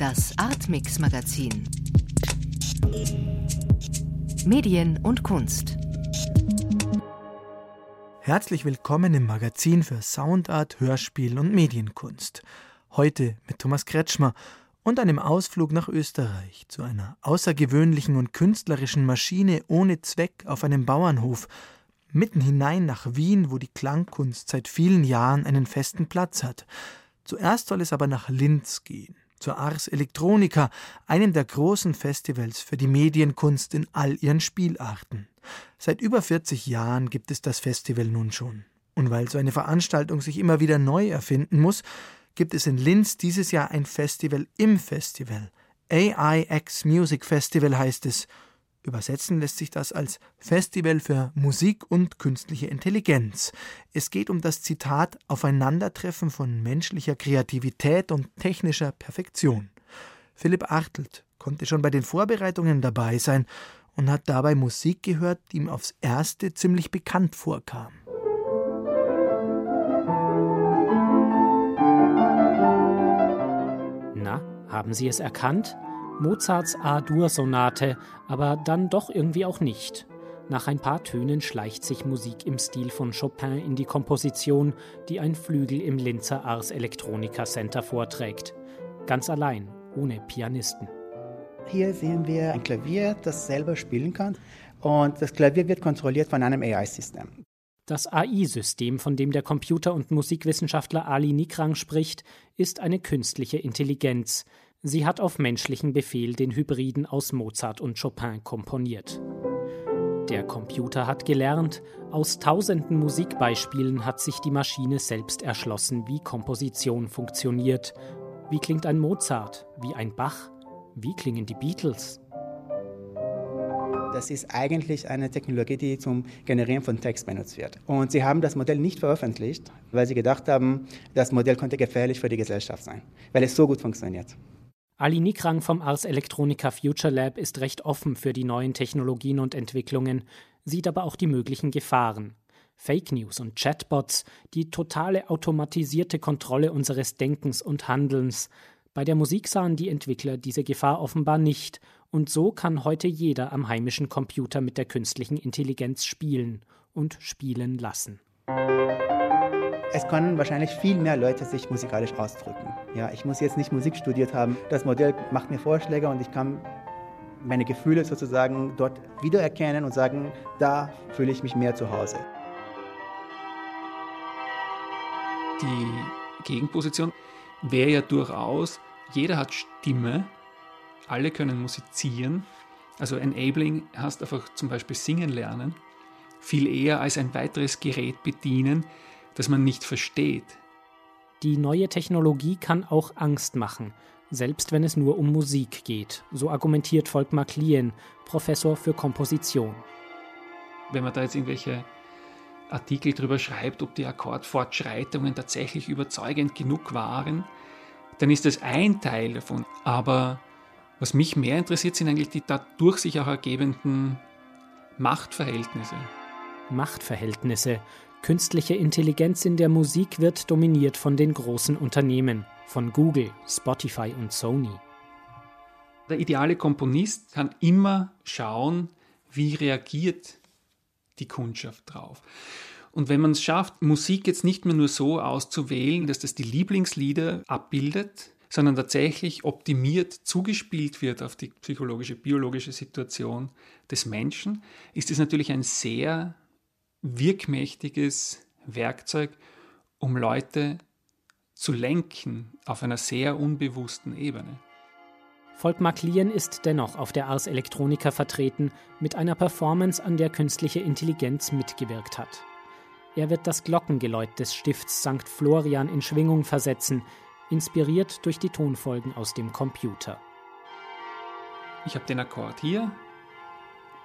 Das Artmix Magazin. Medien und Kunst. Herzlich willkommen im Magazin für Soundart, Hörspiel und Medienkunst. Heute mit Thomas Kretschmer und einem Ausflug nach Österreich zu einer außergewöhnlichen und künstlerischen Maschine ohne Zweck auf einem Bauernhof, mitten hinein nach Wien, wo die Klangkunst seit vielen Jahren einen festen Platz hat. Zuerst soll es aber nach Linz gehen, zur Ars Electronica, einem der großen Festivals für die Medienkunst in all ihren Spielarten. Seit über 40 Jahren gibt es das Festival nun schon. Und weil so eine Veranstaltung sich immer wieder neu erfinden muss, gibt es in Linz dieses Jahr ein Festival im Festival. AIX Music Festival heißt es. Übersetzen lässt sich das als Festival für Musik und künstliche Intelligenz. Es geht um das Zitat Aufeinandertreffen von menschlicher Kreativität und technischer Perfektion. Philipp Artelt konnte schon bei den Vorbereitungen dabei sein und hat dabei Musik gehört, die ihm aufs erste ziemlich bekannt vorkam. Na, haben Sie es erkannt? Mozarts A-Dur-Sonate, aber dann doch irgendwie auch nicht. Nach ein paar Tönen schleicht sich Musik im Stil von Chopin in die Komposition, die ein Flügel im Linzer Ars Electronica Center vorträgt. Ganz allein, ohne Pianisten. Hier sehen wir ein Klavier, das selber spielen kann. Und das Klavier wird kontrolliert von einem AI-System. Das AI-System, von dem der Computer- und Musikwissenschaftler Ali Nikrang spricht, ist eine künstliche Intelligenz, Sie hat auf menschlichen Befehl den Hybriden aus Mozart und Chopin komponiert. Der Computer hat gelernt, aus tausenden Musikbeispielen hat sich die Maschine selbst erschlossen, wie Komposition funktioniert. Wie klingt ein Mozart? Wie ein Bach? Wie klingen die Beatles? Das ist eigentlich eine Technologie, die zum Generieren von Text benutzt wird. Und sie haben das Modell nicht veröffentlicht, weil sie gedacht haben, das Modell könnte gefährlich für die Gesellschaft sein, weil es so gut funktioniert. Ali Nikrang vom Ars Electronica Future Lab ist recht offen für die neuen Technologien und Entwicklungen, sieht aber auch die möglichen Gefahren. Fake News und Chatbots, die totale automatisierte Kontrolle unseres Denkens und Handelns. Bei der Musik sahen die Entwickler diese Gefahr offenbar nicht, und so kann heute jeder am heimischen Computer mit der künstlichen Intelligenz spielen und spielen lassen. Es können wahrscheinlich viel mehr Leute sich musikalisch ausdrücken. Ja, ich muss jetzt nicht Musik studiert haben. Das Modell macht mir Vorschläge und ich kann meine Gefühle sozusagen dort wiedererkennen und sagen, da fühle ich mich mehr zu Hause. Die Gegenposition wäre ja durchaus, jeder hat Stimme, alle können musizieren. Also Enabling heißt einfach zum Beispiel singen lernen, viel eher als ein weiteres Gerät bedienen, das man nicht versteht. Die neue Technologie kann auch Angst machen, selbst wenn es nur um Musik geht, so argumentiert Volkmar Klien, Professor für Komposition. Wenn man da jetzt irgendwelche Artikel drüber schreibt, ob die Akkordfortschreitungen tatsächlich überzeugend genug waren, dann ist das ein Teil davon. Aber was mich mehr interessiert, sind eigentlich die dadurch sich auch ergebenden Machtverhältnisse. Machtverhältnisse, Künstliche Intelligenz in der Musik wird dominiert von den großen Unternehmen, von Google, Spotify und Sony. Der ideale Komponist kann immer schauen, wie reagiert die Kundschaft drauf. Und wenn man es schafft, Musik jetzt nicht mehr nur so auszuwählen, dass das die Lieblingslieder abbildet, sondern tatsächlich optimiert zugespielt wird auf die psychologische, biologische Situation des Menschen, ist es natürlich ein sehr wirkmächtiges Werkzeug, um Leute zu lenken auf einer sehr unbewussten Ebene. Volkmar Klien ist dennoch auf der Ars Electronica vertreten mit einer Performance, an der künstliche Intelligenz mitgewirkt hat. Er wird das Glockengeläut des Stifts St. Florian in Schwingung versetzen, inspiriert durch die Tonfolgen aus dem Computer. Ich habe den Akkord hier,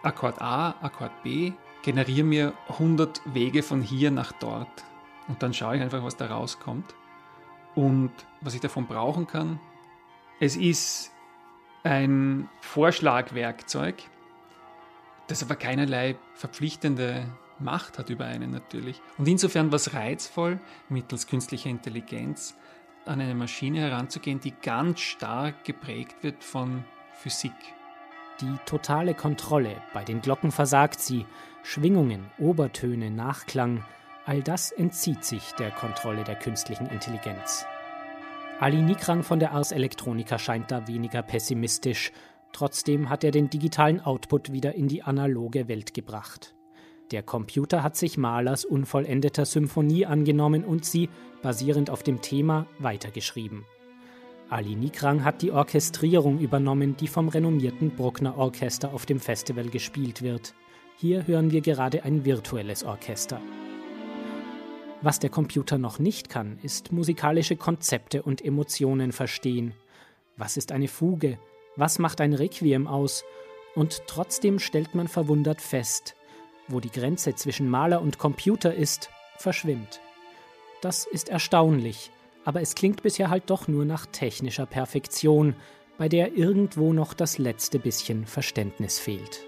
Akkord A, Akkord B, generiere mir 100 Wege von hier nach dort und dann schaue ich einfach, was da rauskommt und was ich davon brauchen kann. Es ist ein Vorschlagwerkzeug, das aber keinerlei verpflichtende Macht hat über einen natürlich. Und insofern war es reizvoll, mittels künstlicher Intelligenz an eine Maschine heranzugehen, die ganz stark geprägt wird von Physik. Die totale Kontrolle, bei den Glocken versagt sie, Schwingungen, Obertöne, Nachklang, all das entzieht sich der Kontrolle der künstlichen Intelligenz. Ali Nikrang von der Ars Electronica scheint da weniger pessimistisch, trotzdem hat er den digitalen Output wieder in die analoge Welt gebracht. Der Computer hat sich Mahlers unvollendeter Symphonie angenommen und sie, basierend auf dem Thema, weitergeschrieben. Ali Nikrang hat die Orchestrierung übernommen, die vom renommierten Bruckner Orchester auf dem Festival gespielt wird. Hier hören wir gerade ein virtuelles Orchester. Was der Computer noch nicht kann, ist musikalische Konzepte und Emotionen verstehen. Was ist eine Fuge? Was macht ein Requiem aus? Und trotzdem stellt man verwundert fest, wo die Grenze zwischen Maler und Computer ist, verschwimmt. Das ist erstaunlich, aber es klingt bisher halt doch nur nach technischer Perfektion, bei der irgendwo noch das letzte bisschen Verständnis fehlt.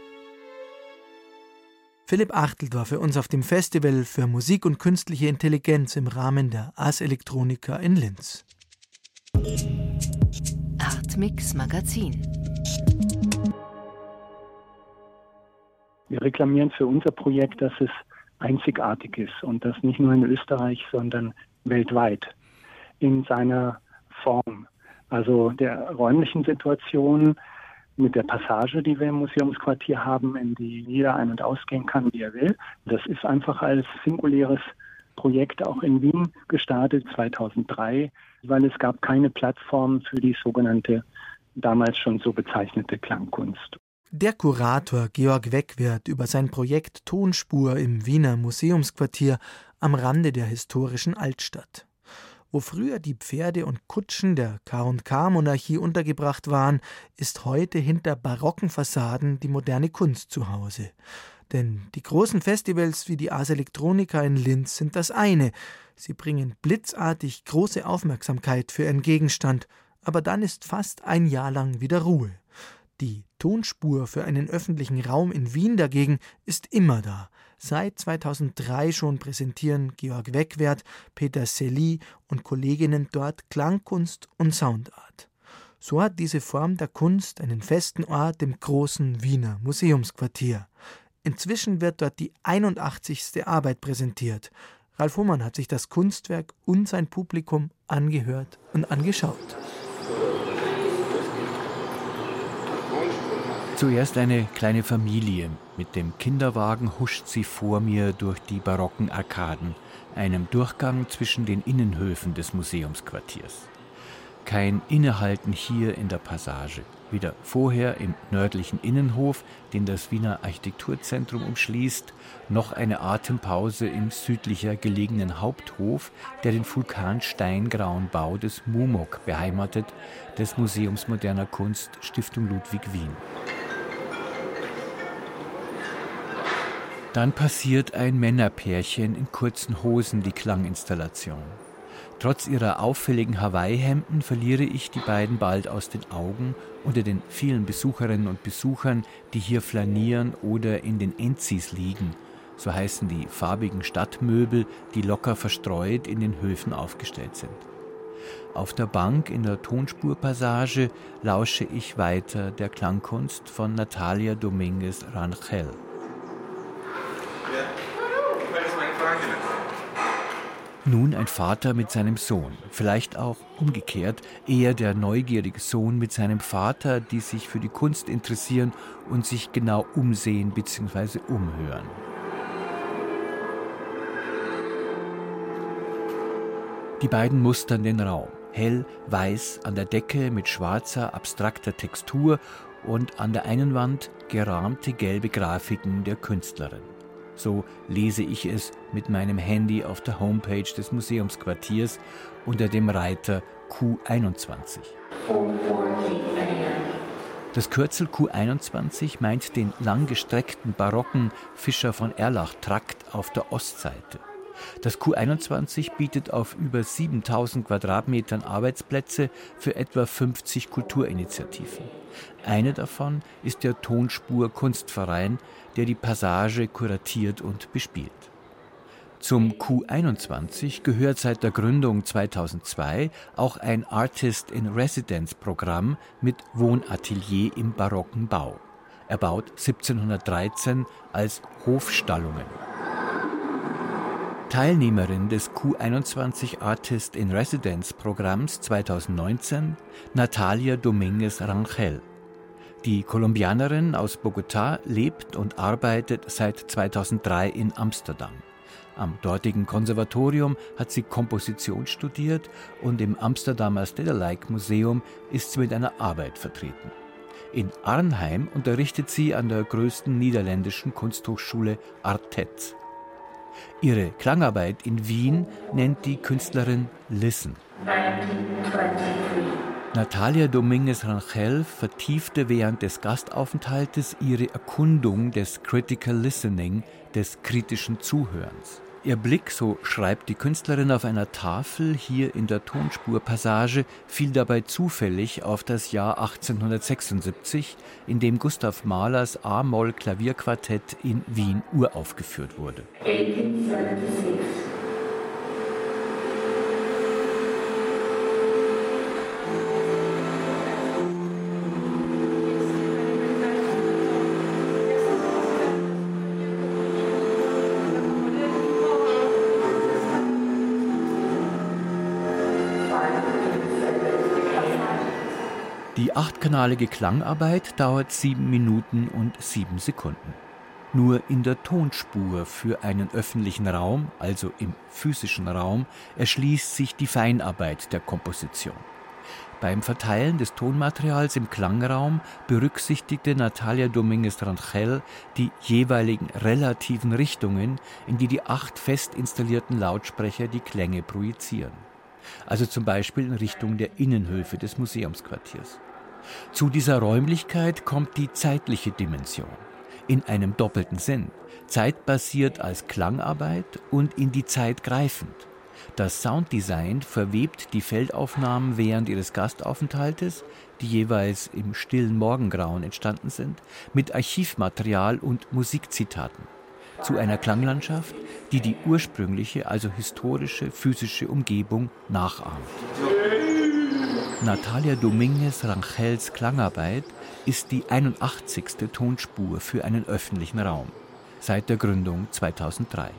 Philipp Achtelt war für uns auf dem Festival für Musik und künstliche Intelligenz im Rahmen der Ars Electronica in Linz. Artmix Magazin Wir reklamieren für unser Projekt, dass es einzigartig ist und das nicht nur in Österreich, sondern weltweit in seiner Form. Also der räumlichen Situation mit der Passage, die wir im Museumsquartier haben, in die jeder ein- und ausgehen kann, wie er will. Das ist einfach als singuläres Projekt auch in Wien gestartet 2003, weil es gab keine Plattform für die sogenannte damals schon so bezeichnete Klangkunst. Der Kurator Georg Wegwert über sein Projekt Tonspur im Wiener Museumsquartier am Rande der historischen Altstadt. Wo früher die Pferde und Kutschen der K&K-Monarchie untergebracht waren, ist heute hinter barocken Fassaden die moderne Kunst zu Hause. Denn die großen Festivals wie die Ars Electronica in Linz sind das eine. Sie bringen blitzartig große Aufmerksamkeit für ihren Gegenstand, aber dann ist fast ein Jahr lang wieder Ruhe. Die Tonspur für einen öffentlichen Raum in Wien dagegen ist immer da. Seit 2003 schon präsentieren Georg Wegwert, Peter Selly und Kolleginnen dort Klangkunst und Soundart. So hat diese Form der Kunst einen festen Ort im großen Wiener Museumsquartier. Inzwischen wird dort die 81. Arbeit präsentiert. Ralf Humann hat sich das Kunstwerk und sein Publikum angehört und angeschaut. Zuerst eine kleine Familie. Mit dem Kinderwagen huscht sie vor mir durch die barocken Arkaden, einem Durchgang zwischen den Innenhöfen des Museumsquartiers. Kein Innehalten hier in der Passage. Weder vorher im nördlichen Innenhof, den das Wiener Architekturzentrum umschließt, noch eine Atempause im südlicher gelegenen Haupthof, der den vulkansteingrauen Bau des MUMOC beheimatet, des Museums moderner Kunst Stiftung Ludwig Wien. Dann passiert ein Männerpärchen in kurzen Hosen die Klanginstallation. Trotz ihrer auffälligen Hawaii-Hemden verliere ich die beiden bald aus den Augen unter den vielen Besucherinnen und Besuchern, die hier flanieren oder in den Enzis liegen. So heißen die farbigen Stadtmöbel, die locker verstreut in den Höfen aufgestellt sind. Auf der Bank in der Tonspurpassage lausche ich weiter der Klangkunst von Natalia Dominguez Rangel. Nun ein Vater mit seinem Sohn, vielleicht auch umgekehrt, eher der neugierige Sohn mit seinem Vater, die sich für die Kunst interessieren und sich genau umsehen bzw. umhören. Die beiden mustern den Raum, hell, weiß, an der Decke mit schwarzer, abstrakter Textur und an der einen Wand gerahmte gelbe Grafiken der Künstlerin. So lese ich es mit meinem Handy auf der Homepage des Museumsquartiers unter dem Reiter Q21. Das Kürzel Q21 meint den langgestreckten barocken Fischer von Erlach-Trakt auf der Ostseite. Das Q21 bietet auf über 7000 Quadratmetern Arbeitsplätze für etwa 50 Kulturinitiativen. Eine davon ist der Tonspur Kunstverein, der die Passage kuratiert und bespielt. Zum Q21 gehört seit der Gründung 2002 auch ein Artist in Residence Programm mit Wohnatelier im barocken Bau. Erbaut 1713 als Hofstallungen. Teilnehmerin des Q21 Artist in Residence Programms 2019 Natalia Dominguez Rangel. Die Kolumbianerin aus Bogotá lebt und arbeitet seit 2003 in Amsterdam. Am dortigen Konservatorium hat sie Komposition studiert und im Amsterdamer Stedelijk Museum ist sie mit einer Arbeit vertreten. In Arnheim unterrichtet sie an der größten niederländischen Kunsthochschule Artet. Ihre Klangarbeit in Wien nennt die Künstlerin Listen. 1923. Natalia Dominguez Rangel vertiefte während des Gastaufenthaltes ihre Erkundung des Critical Listening, des kritischen Zuhörens. Ihr Blick, so schreibt die Künstlerin auf einer Tafel hier in der Tonspurpassage, fiel dabei zufällig auf das Jahr 1876, in dem Gustav Mahlers A-Moll Klavierquartett in Wien uraufgeführt wurde. 1876. achtkanalige Klangarbeit dauert sieben Minuten und sieben Sekunden. Nur in der Tonspur für einen öffentlichen Raum, also im physischen Raum, erschließt sich die Feinarbeit der Komposition. Beim Verteilen des Tonmaterials im Klangraum berücksichtigte Natalia Dominguez Rangel die jeweiligen relativen Richtungen, in die die acht fest installierten Lautsprecher die Klänge projizieren. Also zum Beispiel in Richtung der Innenhöfe des Museumsquartiers. Zu dieser Räumlichkeit kommt die zeitliche Dimension. In einem doppelten Sinn. Zeitbasiert als Klangarbeit und in die Zeit greifend. Das Sounddesign verwebt die Feldaufnahmen während ihres Gastaufenthaltes, die jeweils im stillen Morgengrauen entstanden sind, mit Archivmaterial und Musikzitaten. Zu einer Klanglandschaft, die die ursprüngliche, also historische, physische Umgebung nachahmt. Natalia Dominguez Rangels Klangarbeit ist die 81. Tonspur für einen öffentlichen Raum seit der Gründung 2003.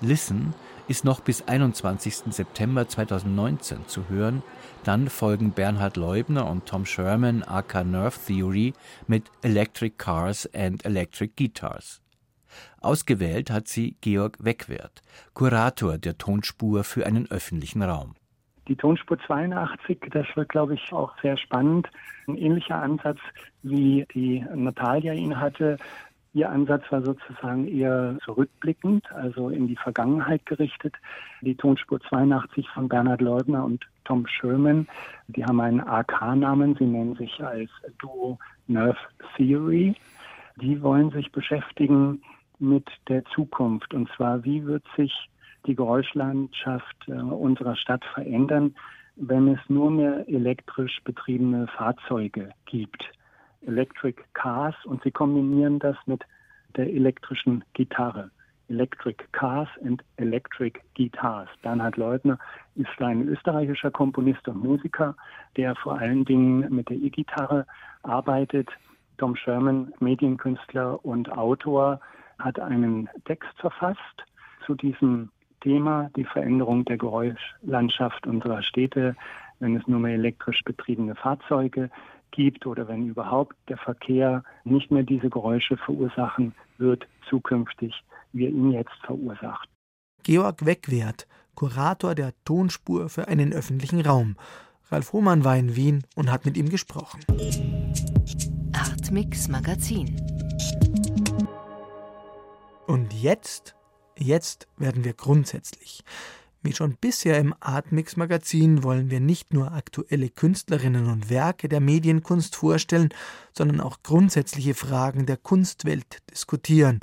Listen ist noch bis 21. September 2019 zu hören. Dann folgen Bernhard Leubner und Tom Sherman aka Nerve Theory mit Electric Cars and Electric Guitars. Ausgewählt hat sie Georg Wegwert, Kurator der Tonspur für einen öffentlichen Raum. Die Tonspur 82, das wird, glaube ich, auch sehr spannend. Ein ähnlicher Ansatz, wie die Natalia ihn hatte. Ihr Ansatz war sozusagen eher zurückblickend, also in die Vergangenheit gerichtet. Die Tonspur 82 von Bernhard Leubner und Tom Sherman, die haben einen AK-Namen, sie nennen sich als Duo Nerve Theory. Die wollen sich beschäftigen mit der Zukunft. Und zwar, wie wird sich die Geräuschlandschaft äh, unserer Stadt verändern, wenn es nur mehr elektrisch betriebene Fahrzeuge gibt. Electric Cars und sie kombinieren das mit der elektrischen Gitarre. Electric Cars and Electric Guitars. Bernhard Leutner ist ein österreichischer Komponist und Musiker, der vor allen Dingen mit der E-Gitarre arbeitet. Tom Sherman, Medienkünstler und Autor, hat einen Text verfasst zu diesem Thema, die Veränderung der Geräuschlandschaft unserer Städte, wenn es nur mehr elektrisch betriebene Fahrzeuge gibt oder wenn überhaupt der Verkehr nicht mehr diese Geräusche verursachen wird, zukünftig, wie er ihn jetzt verursacht. Georg Wegwert, Kurator der Tonspur für einen öffentlichen Raum. Ralf Hohmann war in Wien und hat mit ihm gesprochen. Artmix Magazin. Und jetzt Jetzt werden wir grundsätzlich. Wie schon bisher im Artmix Magazin wollen wir nicht nur aktuelle Künstlerinnen und Werke der Medienkunst vorstellen, sondern auch grundsätzliche Fragen der Kunstwelt diskutieren.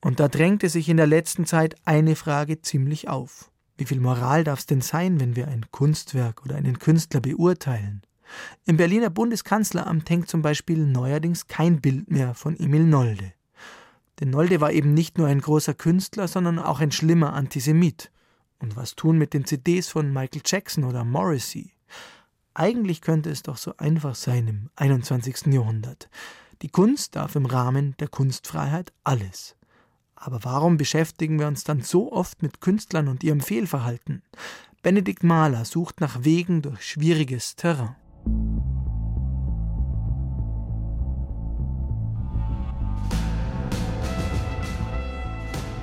Und da drängte sich in der letzten Zeit eine Frage ziemlich auf. Wie viel Moral darf es denn sein, wenn wir ein Kunstwerk oder einen Künstler beurteilen? Im Berliner Bundeskanzleramt hängt zum Beispiel neuerdings kein Bild mehr von Emil Nolde. Denn Nolde war eben nicht nur ein großer Künstler, sondern auch ein schlimmer Antisemit. Und was tun mit den CDs von Michael Jackson oder Morrissey? Eigentlich könnte es doch so einfach sein im 21. Jahrhundert. Die Kunst darf im Rahmen der Kunstfreiheit alles. Aber warum beschäftigen wir uns dann so oft mit Künstlern und ihrem Fehlverhalten? Benedikt Mahler sucht nach Wegen durch schwieriges Terrain.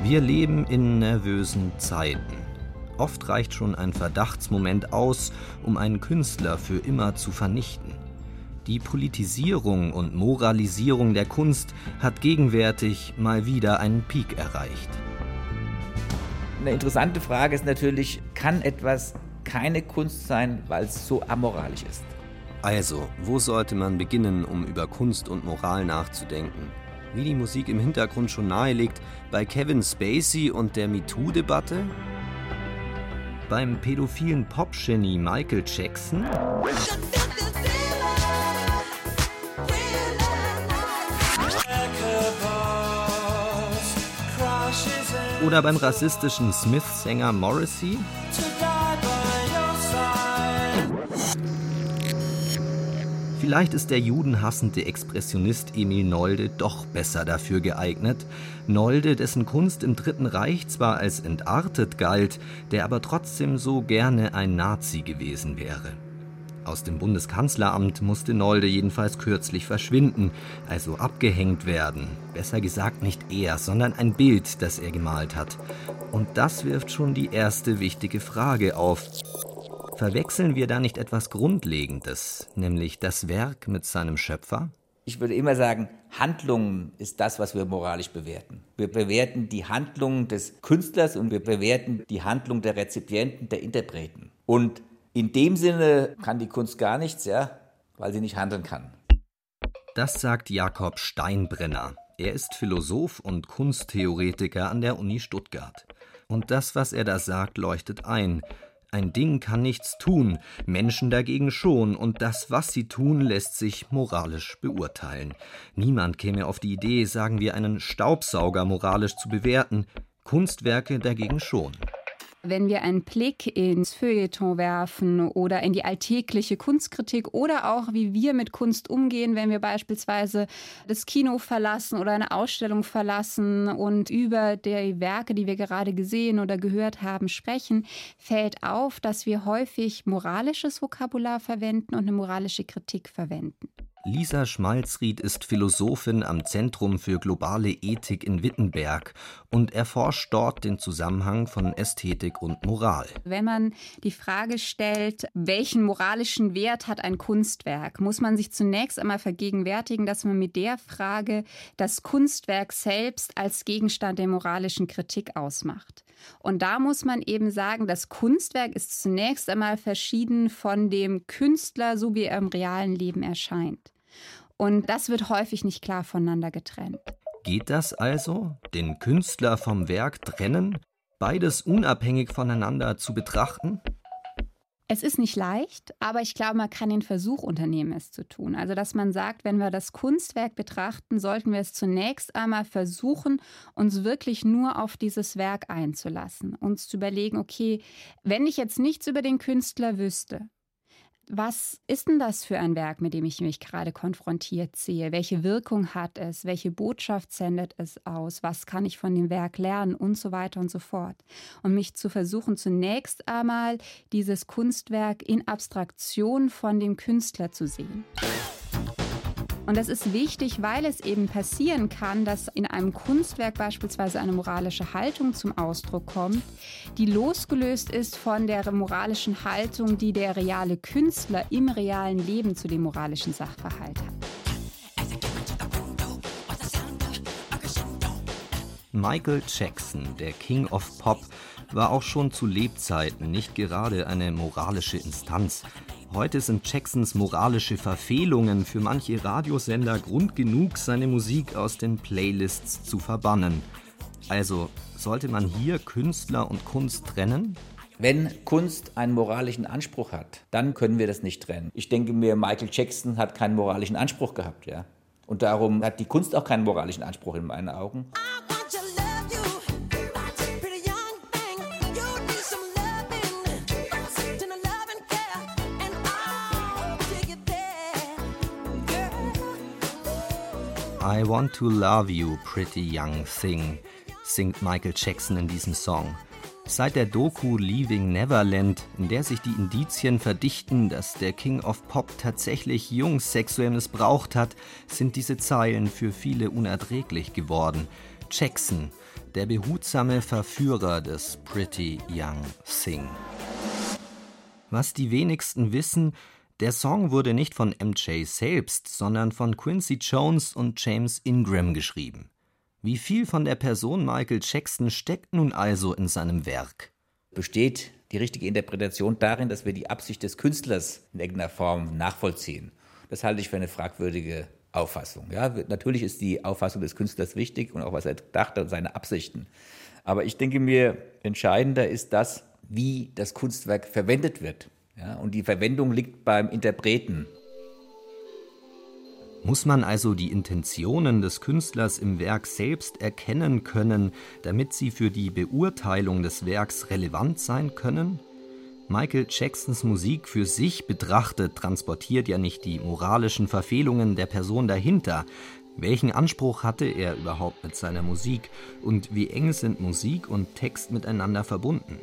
Wir leben in nervösen Zeiten. Oft reicht schon ein Verdachtsmoment aus, um einen Künstler für immer zu vernichten. Die Politisierung und Moralisierung der Kunst hat gegenwärtig mal wieder einen Peak erreicht. Eine interessante Frage ist natürlich, kann etwas keine Kunst sein, weil es so amoralisch ist? Also, wo sollte man beginnen, um über Kunst und Moral nachzudenken? Wie die Musik im Hintergrund schon nahelegt, bei Kevin Spacey und der MeToo-Debatte? Beim pädophilen Popgenie Michael Jackson? Oder beim rassistischen Smith-Sänger Morrissey? Vielleicht ist der judenhassende Expressionist Emil Nolde doch besser dafür geeignet. Nolde, dessen Kunst im Dritten Reich zwar als entartet galt, der aber trotzdem so gerne ein Nazi gewesen wäre. Aus dem Bundeskanzleramt musste Nolde jedenfalls kürzlich verschwinden, also abgehängt werden. Besser gesagt nicht er, sondern ein Bild, das er gemalt hat. Und das wirft schon die erste wichtige Frage auf. Verwechseln wir da nicht etwas Grundlegendes, nämlich das Werk mit seinem Schöpfer? Ich würde immer sagen, Handlungen ist das, was wir moralisch bewerten. Wir bewerten die Handlungen des Künstlers und wir bewerten die Handlung der Rezipienten, der Interpreten. Und in dem Sinne kann die Kunst gar nichts, ja, weil sie nicht handeln kann. Das sagt Jakob Steinbrenner. Er ist Philosoph und Kunsttheoretiker an der Uni Stuttgart. Und das, was er da sagt, leuchtet ein. Ein Ding kann nichts tun, Menschen dagegen schon, und das, was sie tun, lässt sich moralisch beurteilen. Niemand käme auf die Idee, sagen wir, einen Staubsauger moralisch zu bewerten, Kunstwerke dagegen schon. Wenn wir einen Blick ins Feuilleton werfen oder in die alltägliche Kunstkritik oder auch wie wir mit Kunst umgehen, wenn wir beispielsweise das Kino verlassen oder eine Ausstellung verlassen und über die Werke, die wir gerade gesehen oder gehört haben, sprechen, fällt auf, dass wir häufig moralisches Vokabular verwenden und eine moralische Kritik verwenden. Lisa Schmalzried ist Philosophin am Zentrum für globale Ethik in Wittenberg und erforscht dort den Zusammenhang von Ästhetik und Moral. Wenn man die Frage stellt, welchen moralischen Wert hat ein Kunstwerk, muss man sich zunächst einmal vergegenwärtigen, dass man mit der Frage das Kunstwerk selbst als Gegenstand der moralischen Kritik ausmacht. Und da muss man eben sagen, das Kunstwerk ist zunächst einmal verschieden von dem Künstler, so wie er im realen Leben erscheint. Und das wird häufig nicht klar voneinander getrennt. Geht das also, den Künstler vom Werk trennen, beides unabhängig voneinander zu betrachten? Es ist nicht leicht, aber ich glaube, man kann den Versuch unternehmen, es zu tun. Also, dass man sagt, wenn wir das Kunstwerk betrachten, sollten wir es zunächst einmal versuchen, uns wirklich nur auf dieses Werk einzulassen. Uns zu überlegen, okay, wenn ich jetzt nichts über den Künstler wüsste, was ist denn das für ein Werk, mit dem ich mich gerade konfrontiert sehe? Welche Wirkung hat es? Welche Botschaft sendet es aus? Was kann ich von dem Werk lernen? Und so weiter und so fort. Und mich zu versuchen, zunächst einmal dieses Kunstwerk in Abstraktion von dem Künstler zu sehen. Und das ist wichtig, weil es eben passieren kann, dass in einem Kunstwerk beispielsweise eine moralische Haltung zum Ausdruck kommt, die losgelöst ist von der moralischen Haltung, die der reale Künstler im realen Leben zu dem moralischen Sachverhalt hat. Michael Jackson, der King of Pop, war auch schon zu Lebzeiten nicht gerade eine moralische Instanz. Heute sind Jacksons moralische Verfehlungen für manche Radiosender Grund genug, seine Musik aus den Playlists zu verbannen. Also sollte man hier Künstler und Kunst trennen? Wenn Kunst einen moralischen Anspruch hat, dann können wir das nicht trennen. Ich denke mir, Michael Jackson hat keinen moralischen Anspruch gehabt, ja. Und darum hat die Kunst auch keinen moralischen Anspruch in meinen Augen. I Want to Love You, Pretty Young Thing, singt Michael Jackson in diesem Song. Seit der Doku Leaving Neverland, in der sich die Indizien verdichten, dass der King of Pop tatsächlich Jungs sexuell missbraucht hat, sind diese Zeilen für viele unerträglich geworden. Jackson, der behutsame Verführer des Pretty Young Thing. Was die wenigsten wissen, der Song wurde nicht von MJ selbst, sondern von Quincy Jones und James Ingram geschrieben. Wie viel von der Person Michael Jackson steckt nun also in seinem Werk? Besteht die richtige Interpretation darin, dass wir die Absicht des Künstlers in irgendeiner Form nachvollziehen? Das halte ich für eine fragwürdige Auffassung. Ja, natürlich ist die Auffassung des Künstlers wichtig und auch was er dachte und seine Absichten. Aber ich denke mir, entscheidender ist das, wie das Kunstwerk verwendet wird. Ja, und die Verwendung liegt beim Interpreten. Muss man also die Intentionen des Künstlers im Werk selbst erkennen können, damit sie für die Beurteilung des Werks relevant sein können? Michael Jacksons Musik für sich betrachtet transportiert ja nicht die moralischen Verfehlungen der Person dahinter. Welchen Anspruch hatte er überhaupt mit seiner Musik und wie eng sind Musik und Text miteinander verbunden?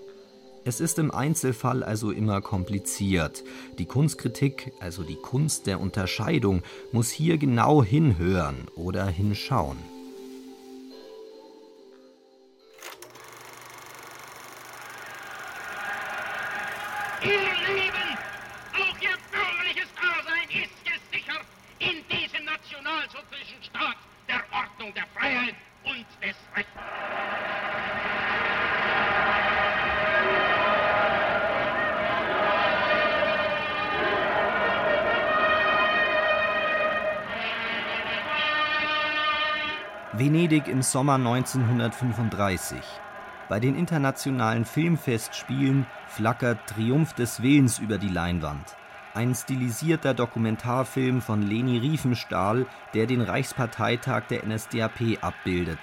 Es ist im Einzelfall also immer kompliziert. Die Kunstkritik, also die Kunst der Unterscheidung, muss hier genau hinhören oder hinschauen. Venedig im Sommer 1935. Bei den internationalen Filmfestspielen flackert Triumph des Willens über die Leinwand. Ein stilisierter Dokumentarfilm von Leni Riefenstahl, der den Reichsparteitag der NSDAP abbildet.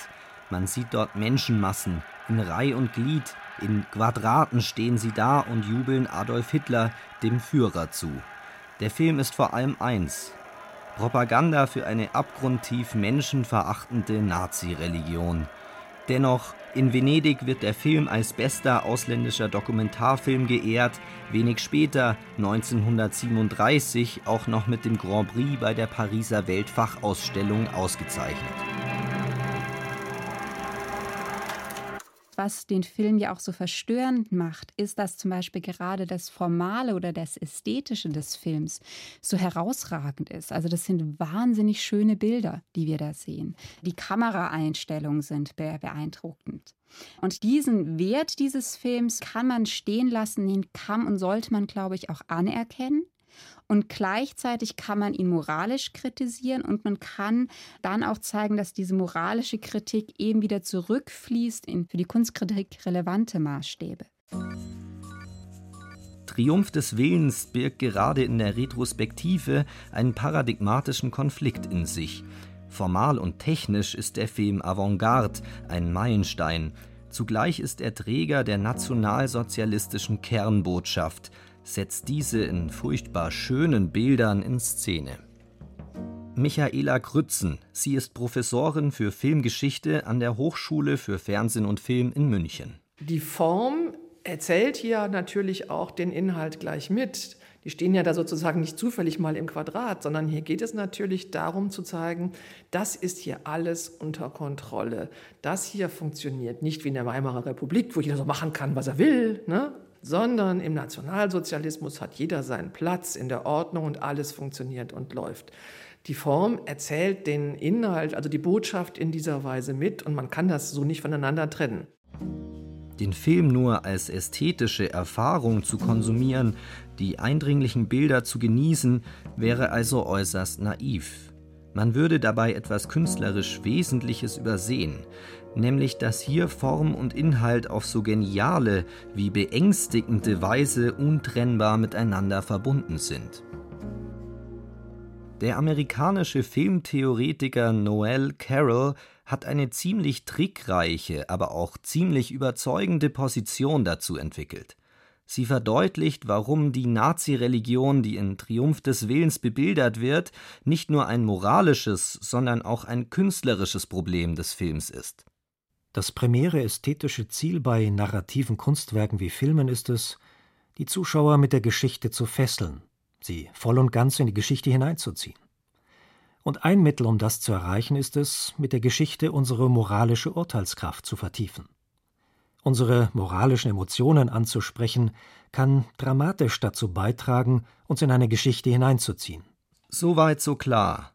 Man sieht dort Menschenmassen, in Reih und Glied, in Quadraten stehen sie da und jubeln Adolf Hitler, dem Führer, zu. Der Film ist vor allem eins, Propaganda für eine abgrundtief menschenverachtende Nazi-Religion. Dennoch, in Venedig wird der Film als bester ausländischer Dokumentarfilm geehrt, wenig später, 1937, auch noch mit dem Grand Prix bei der Pariser Weltfachausstellung ausgezeichnet. Was den Film ja auch so verstörend macht, ist, dass zum Beispiel gerade das Formale oder das Ästhetische des Films so herausragend ist. Also das sind wahnsinnig schöne Bilder, die wir da sehen. Die Kameraeinstellungen sind beeindruckend. Und diesen Wert dieses Films kann man stehen lassen, den kann und sollte man, glaube ich, auch anerkennen. Und gleichzeitig kann man ihn moralisch kritisieren und man kann dann auch zeigen, dass diese moralische Kritik eben wieder zurückfließt in für die Kunstkritik relevante Maßstäbe. Triumph des Willens birgt gerade in der Retrospektive einen paradigmatischen Konflikt in sich. Formal und technisch ist der Film Avantgarde, ein Meilenstein. Zugleich ist er Träger der nationalsozialistischen Kernbotschaft, setzt diese in furchtbar schönen Bildern in Szene. Michaela Grützen, sie ist Professorin für Filmgeschichte an der Hochschule für Fernsehen und Film in München. Die Form erzählt hier natürlich auch den Inhalt gleich mit. Die stehen ja da sozusagen nicht zufällig mal im Quadrat, sondern hier geht es natürlich darum zu zeigen, das ist hier alles unter Kontrolle. Das hier funktioniert nicht wie in der Weimarer Republik, wo jeder so machen kann, was er will, ne? Sondern im Nationalsozialismus hat jeder seinen Platz in der Ordnung und alles funktioniert und läuft. Die Form erzählt den Inhalt, also die Botschaft in dieser Weise mit und man kann das so nicht voneinander trennen. Den Film nur als ästhetische Erfahrung zu konsumieren, die eindringlichen Bilder zu genießen, wäre also äußerst naiv. Man würde dabei etwas künstlerisch Wesentliches übersehen, nämlich dass hier Form und Inhalt auf so geniale wie beängstigende Weise untrennbar miteinander verbunden sind. Der amerikanische Filmtheoretiker Noel Carroll hat eine ziemlich trickreiche, aber auch ziemlich überzeugende Position dazu entwickelt. Sie verdeutlicht, warum die Nazi-Religion, die in Triumph des Willens bebildert wird, nicht nur ein moralisches, sondern auch ein künstlerisches Problem des Films ist. Das primäre ästhetische Ziel bei narrativen Kunstwerken wie Filmen ist es, die Zuschauer mit der Geschichte zu fesseln, sie voll und ganz in die Geschichte hineinzuziehen. Und ein Mittel, um das zu erreichen, ist es, mit der Geschichte unsere moralische Urteilskraft zu vertiefen. Unsere moralischen Emotionen anzusprechen, kann dramatisch dazu beitragen, uns in eine Geschichte hineinzuziehen. Soweit so klar.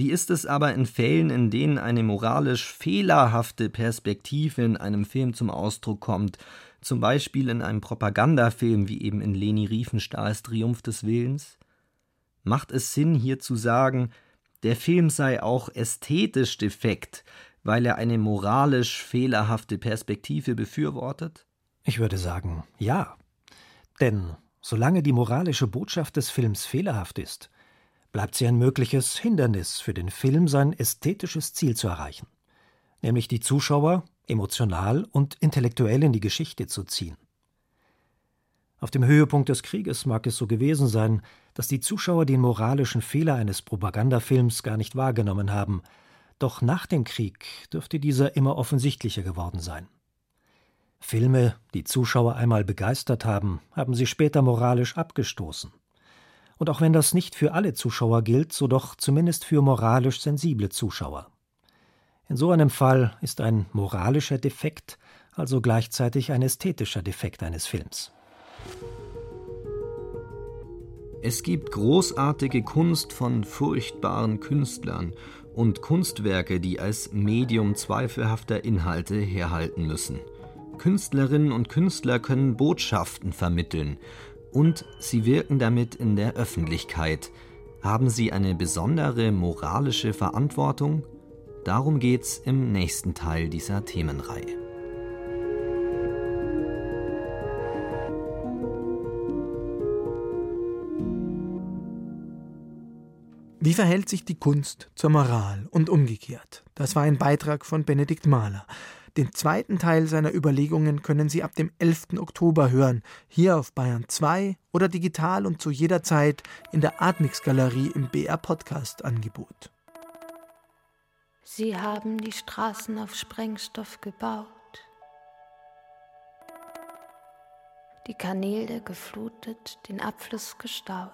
Wie ist es aber in Fällen, in denen eine moralisch fehlerhafte Perspektive in einem Film zum Ausdruck kommt, zum Beispiel in einem Propagandafilm wie eben in Leni Riefenstahls Triumph des Willens? Macht es Sinn, hier zu sagen, der Film sei auch ästhetisch defekt, weil er eine moralisch fehlerhafte Perspektive befürwortet? Ich würde sagen, ja. Denn solange die moralische Botschaft des Films fehlerhaft ist, bleibt sie ein mögliches Hindernis für den Film, sein ästhetisches Ziel zu erreichen, nämlich die Zuschauer emotional und intellektuell in die Geschichte zu ziehen. Auf dem Höhepunkt des Krieges mag es so gewesen sein, dass die Zuschauer den moralischen Fehler eines Propagandafilms gar nicht wahrgenommen haben, doch nach dem Krieg dürfte dieser immer offensichtlicher geworden sein. Filme, die Zuschauer einmal begeistert haben, haben sie später moralisch abgestoßen. Und auch wenn das nicht für alle Zuschauer gilt, so doch zumindest für moralisch sensible Zuschauer. In so einem Fall ist ein moralischer Defekt also gleichzeitig ein ästhetischer Defekt eines Films. Es gibt großartige Kunst von furchtbaren Künstlern und Kunstwerke, die als Medium zweifelhafter Inhalte herhalten müssen. Künstlerinnen und Künstler können Botschaften vermitteln und sie wirken damit in der Öffentlichkeit. Haben sie eine besondere moralische Verantwortung? Darum geht's im nächsten Teil dieser Themenreihe. Wie verhält sich die Kunst zur Moral und umgekehrt? Das war ein Beitrag von Benedikt Mahler. Den zweiten Teil seiner Überlegungen können Sie ab dem 11. Oktober hören, hier auf Bayern 2 oder digital und zu jeder Zeit in der Admix Galerie im BR Podcast Angebot. Sie haben die Straßen auf Sprengstoff gebaut, die Kanäle geflutet, den Abfluss gestaut.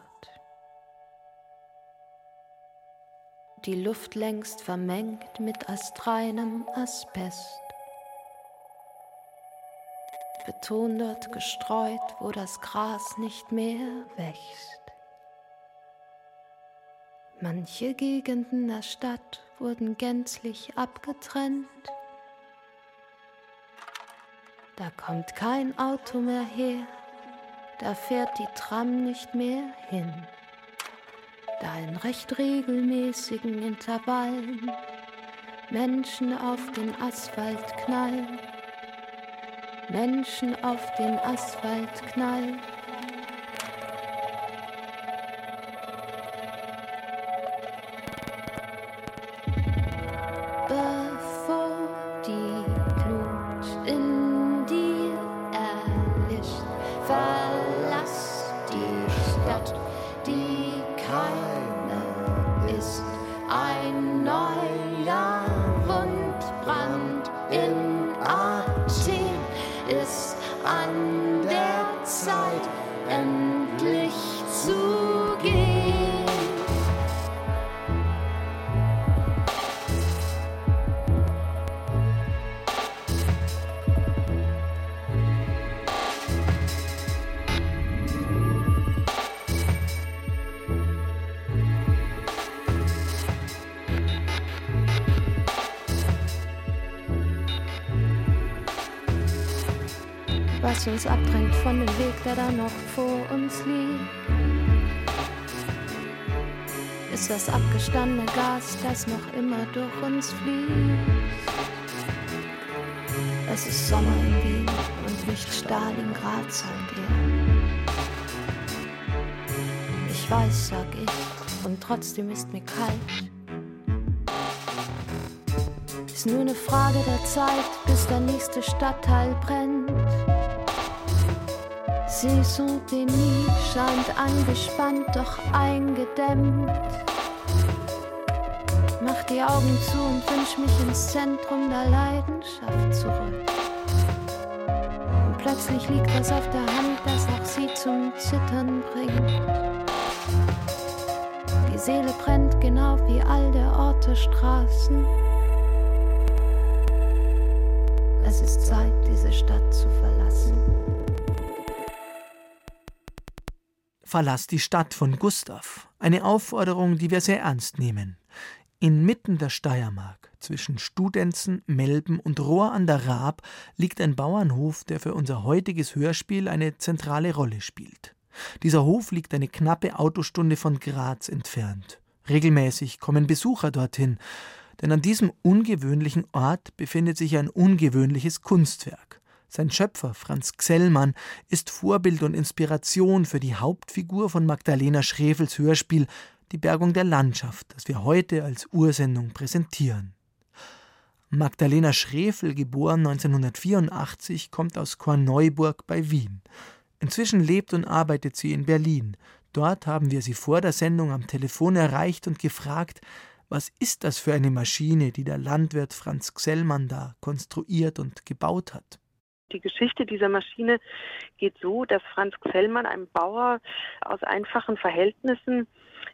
die Luft längst vermengt mit astreinem Asbest. Beton dort gestreut, wo das Gras nicht mehr wächst. Manche Gegenden der Stadt wurden gänzlich abgetrennt. Da kommt kein Auto mehr her, da fährt die Tram nicht mehr hin da in recht regelmäßigen Intervallen Menschen auf den Asphalt knallen, Menschen auf den Asphalt knallen. Von dem Weg, der da noch vor uns liegt. Ist das abgestandene Gas, das noch immer durch uns fließt. Es ist Sommer in Wien und nicht Stalingrad, sagt ihr. Ich weiß, sag ich, und trotzdem ist mir kalt. Ist nur eine Frage der Zeit, bis der nächste Stadtteil brennt. Saison-Denis scheint angespannt, doch eingedämmt. Mach die Augen zu und wünsch mich ins Zentrum der Leidenschaft zurück. Und plötzlich liegt was auf der Hand, das auch sie zum Zittern bringt. Die Seele brennt genau wie all der Orte Straßen. Es ist Zeit, diese Stadt zu verlassen. Verlass die Stadt von Gustav. Eine Aufforderung, die wir sehr ernst nehmen. Inmitten der Steiermark, zwischen Studenzen, Melben und Rohr an der Raab, liegt ein Bauernhof, der für unser heutiges Hörspiel eine zentrale Rolle spielt. Dieser Hof liegt eine knappe Autostunde von Graz entfernt. Regelmäßig kommen Besucher dorthin, denn an diesem ungewöhnlichen Ort befindet sich ein ungewöhnliches Kunstwerk. Sein Schöpfer, Franz Xellmann, ist Vorbild und Inspiration für die Hauptfigur von Magdalena Schrevels Hörspiel Die Bergung der Landschaft, das wir heute als Ursendung präsentieren. Magdalena Schrevel, geboren 1984, kommt aus Korneuburg bei Wien. Inzwischen lebt und arbeitet sie in Berlin. Dort haben wir sie vor der Sendung am Telefon erreicht und gefragt, was ist das für eine Maschine, die der Landwirt Franz Xellmann da konstruiert und gebaut hat? Die Geschichte dieser Maschine geht so, dass Franz Xellmann, ein Bauer aus einfachen Verhältnissen,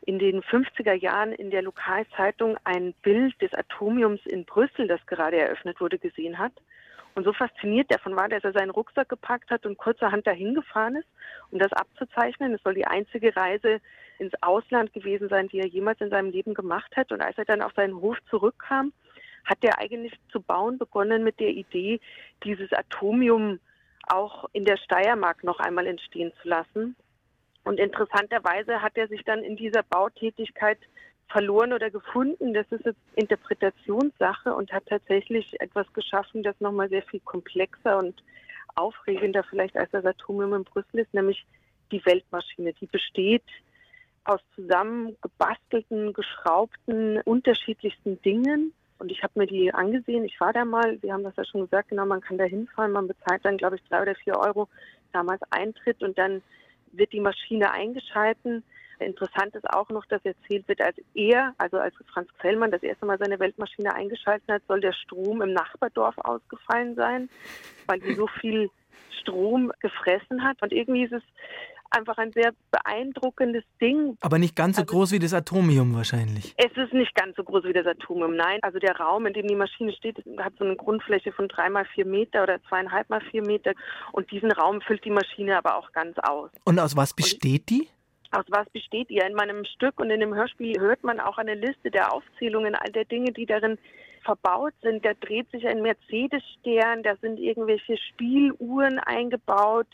in den 50er Jahren in der Lokalzeitung ein Bild des Atomiums in Brüssel, das gerade eröffnet wurde, gesehen hat. Und so fasziniert davon war, dass er seinen Rucksack gepackt hat und kurzerhand dahin gefahren ist, um das abzuzeichnen. Es soll die einzige Reise ins Ausland gewesen sein, die er jemals in seinem Leben gemacht hat. Und als er dann auf seinen Hof zurückkam, hat er eigentlich zu bauen begonnen mit der Idee, dieses Atomium auch in der Steiermark noch einmal entstehen zu lassen. Und interessanterweise hat er sich dann in dieser Bautätigkeit verloren oder gefunden. Das ist jetzt Interpretationssache und hat tatsächlich etwas geschaffen, das nochmal sehr viel komplexer und aufregender vielleicht als das Atomium in Brüssel ist, nämlich die Weltmaschine. Die besteht aus zusammengebastelten, geschraubten, unterschiedlichsten Dingen und ich habe mir die angesehen. Ich war da mal, Sie haben das ja schon gesagt, genau, man kann da hinfahren. Man bezahlt dann, glaube ich, drei oder vier Euro damals Eintritt und dann wird die Maschine eingeschalten. Interessant ist auch noch, dass erzählt wird, als er, also als Franz Zellmann das erste Mal seine Weltmaschine eingeschaltet hat, soll der Strom im Nachbardorf ausgefallen sein, weil die so viel Strom gefressen hat. Und irgendwie ist es einfach ein sehr beeindruckendes Ding. Aber nicht ganz so also, groß wie das Atomium wahrscheinlich. Es ist nicht ganz so groß wie das Atomium, nein. Also der Raum, in dem die Maschine steht, hat so eine Grundfläche von drei mal vier Meter oder zweieinhalb mal vier Meter. Und diesen Raum füllt die Maschine aber auch ganz aus. Und aus was besteht die? Aus was besteht die? In meinem Stück und in dem Hörspiel hört man auch eine Liste der Aufzählungen all der Dinge, die darin verbaut sind. Da dreht sich ein Mercedes-Stern, da sind irgendwelche Spieluhren eingebaut.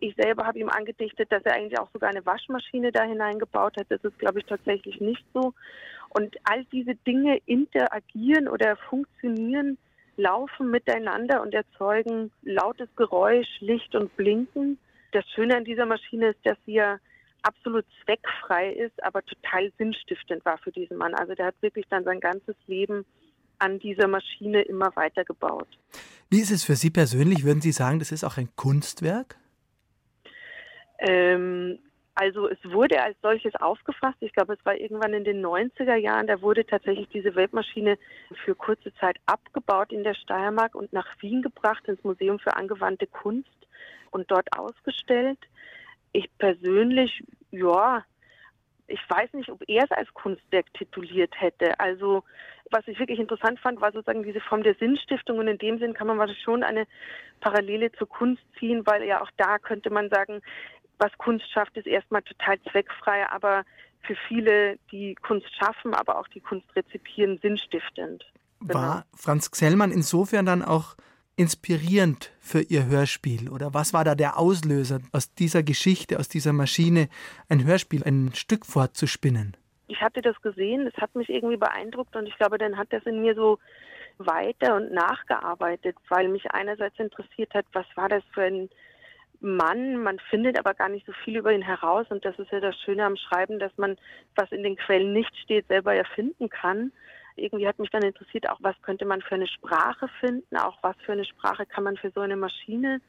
Ich selber habe ihm angedichtet, dass er eigentlich auch sogar eine Waschmaschine da hineingebaut hat. Das ist, glaube ich, tatsächlich nicht so. Und all diese Dinge interagieren oder funktionieren, laufen miteinander und erzeugen lautes Geräusch, Licht und Blinken. Das Schöne an dieser Maschine ist, dass sie ja absolut zweckfrei ist, aber total sinnstiftend war für diesen Mann. Also der hat wirklich dann sein ganzes Leben an dieser Maschine immer weitergebaut. Wie ist es für Sie persönlich? Würden Sie sagen, das ist auch ein Kunstwerk? Ähm, also es wurde als solches aufgefasst. Ich glaube, es war irgendwann in den 90er Jahren. Da wurde tatsächlich diese Weltmaschine für kurze Zeit abgebaut in der Steiermark und nach Wien gebracht ins Museum für angewandte Kunst und dort ausgestellt. Ich persönlich, ja, ich weiß nicht, ob er es als Kunstwerk tituliert hätte. Also was ich wirklich interessant fand, war sozusagen diese Form der Sinnstiftung und in dem Sinn kann man wahrscheinlich schon eine Parallele zur Kunst ziehen, weil ja auch da könnte man sagen, was Kunst schafft, ist erstmal total zweckfrei, aber für viele, die Kunst schaffen, aber auch die Kunst rezipieren, sinnstiftend. Genau. War Franz Xellmann insofern dann auch inspirierend für Ihr Hörspiel? Oder was war da der Auslöser, aus dieser Geschichte, aus dieser Maschine ein Hörspiel, ein Stück fortzuspinnen? Ich hatte das gesehen, es hat mich irgendwie beeindruckt und ich glaube, dann hat das in mir so weiter und nachgearbeitet, weil mich einerseits interessiert hat, was war das für ein Mann. Man findet aber gar nicht so viel über ihn heraus. Und das ist ja das Schöne am Schreiben, dass man, was in den Quellen nicht steht, selber erfinden kann. Irgendwie hat mich dann interessiert, auch was könnte man für eine Sprache finden, auch was für eine Sprache kann man für so eine Maschine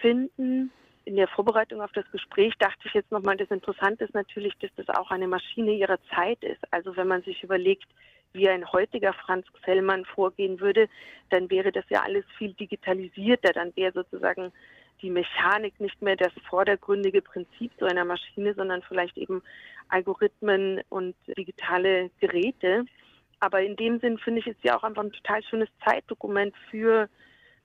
finden. In der Vorbereitung auf das Gespräch dachte ich jetzt nochmal, das Interessante ist natürlich, dass das auch eine Maschine ihrer Zeit ist. Also wenn man sich überlegt, wie ein heutiger Franz Xellmann vorgehen würde, dann wäre das ja alles viel digitalisierter. Dann wäre sozusagen die Mechanik nicht mehr das vordergründige Prinzip so einer Maschine, sondern vielleicht eben Algorithmen und digitale Geräte. Aber in dem Sinn finde ich es ja auch einfach ein total schönes Zeitdokument für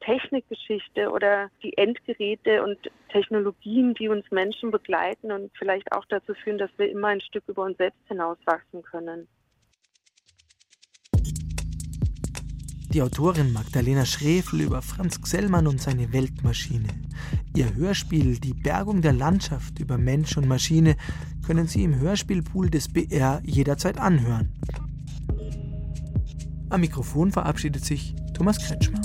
Technikgeschichte oder die Endgeräte und Technologien, die uns Menschen begleiten und vielleicht auch dazu führen, dass wir immer ein Stück über uns selbst hinauswachsen können. Die Autorin Magdalena Schrefel über Franz Xellmann und seine Weltmaschine. Ihr Hörspiel Die Bergung der Landschaft über Mensch und Maschine können Sie im Hörspielpool des BR jederzeit anhören. Am Mikrofon verabschiedet sich Thomas Kretschmer.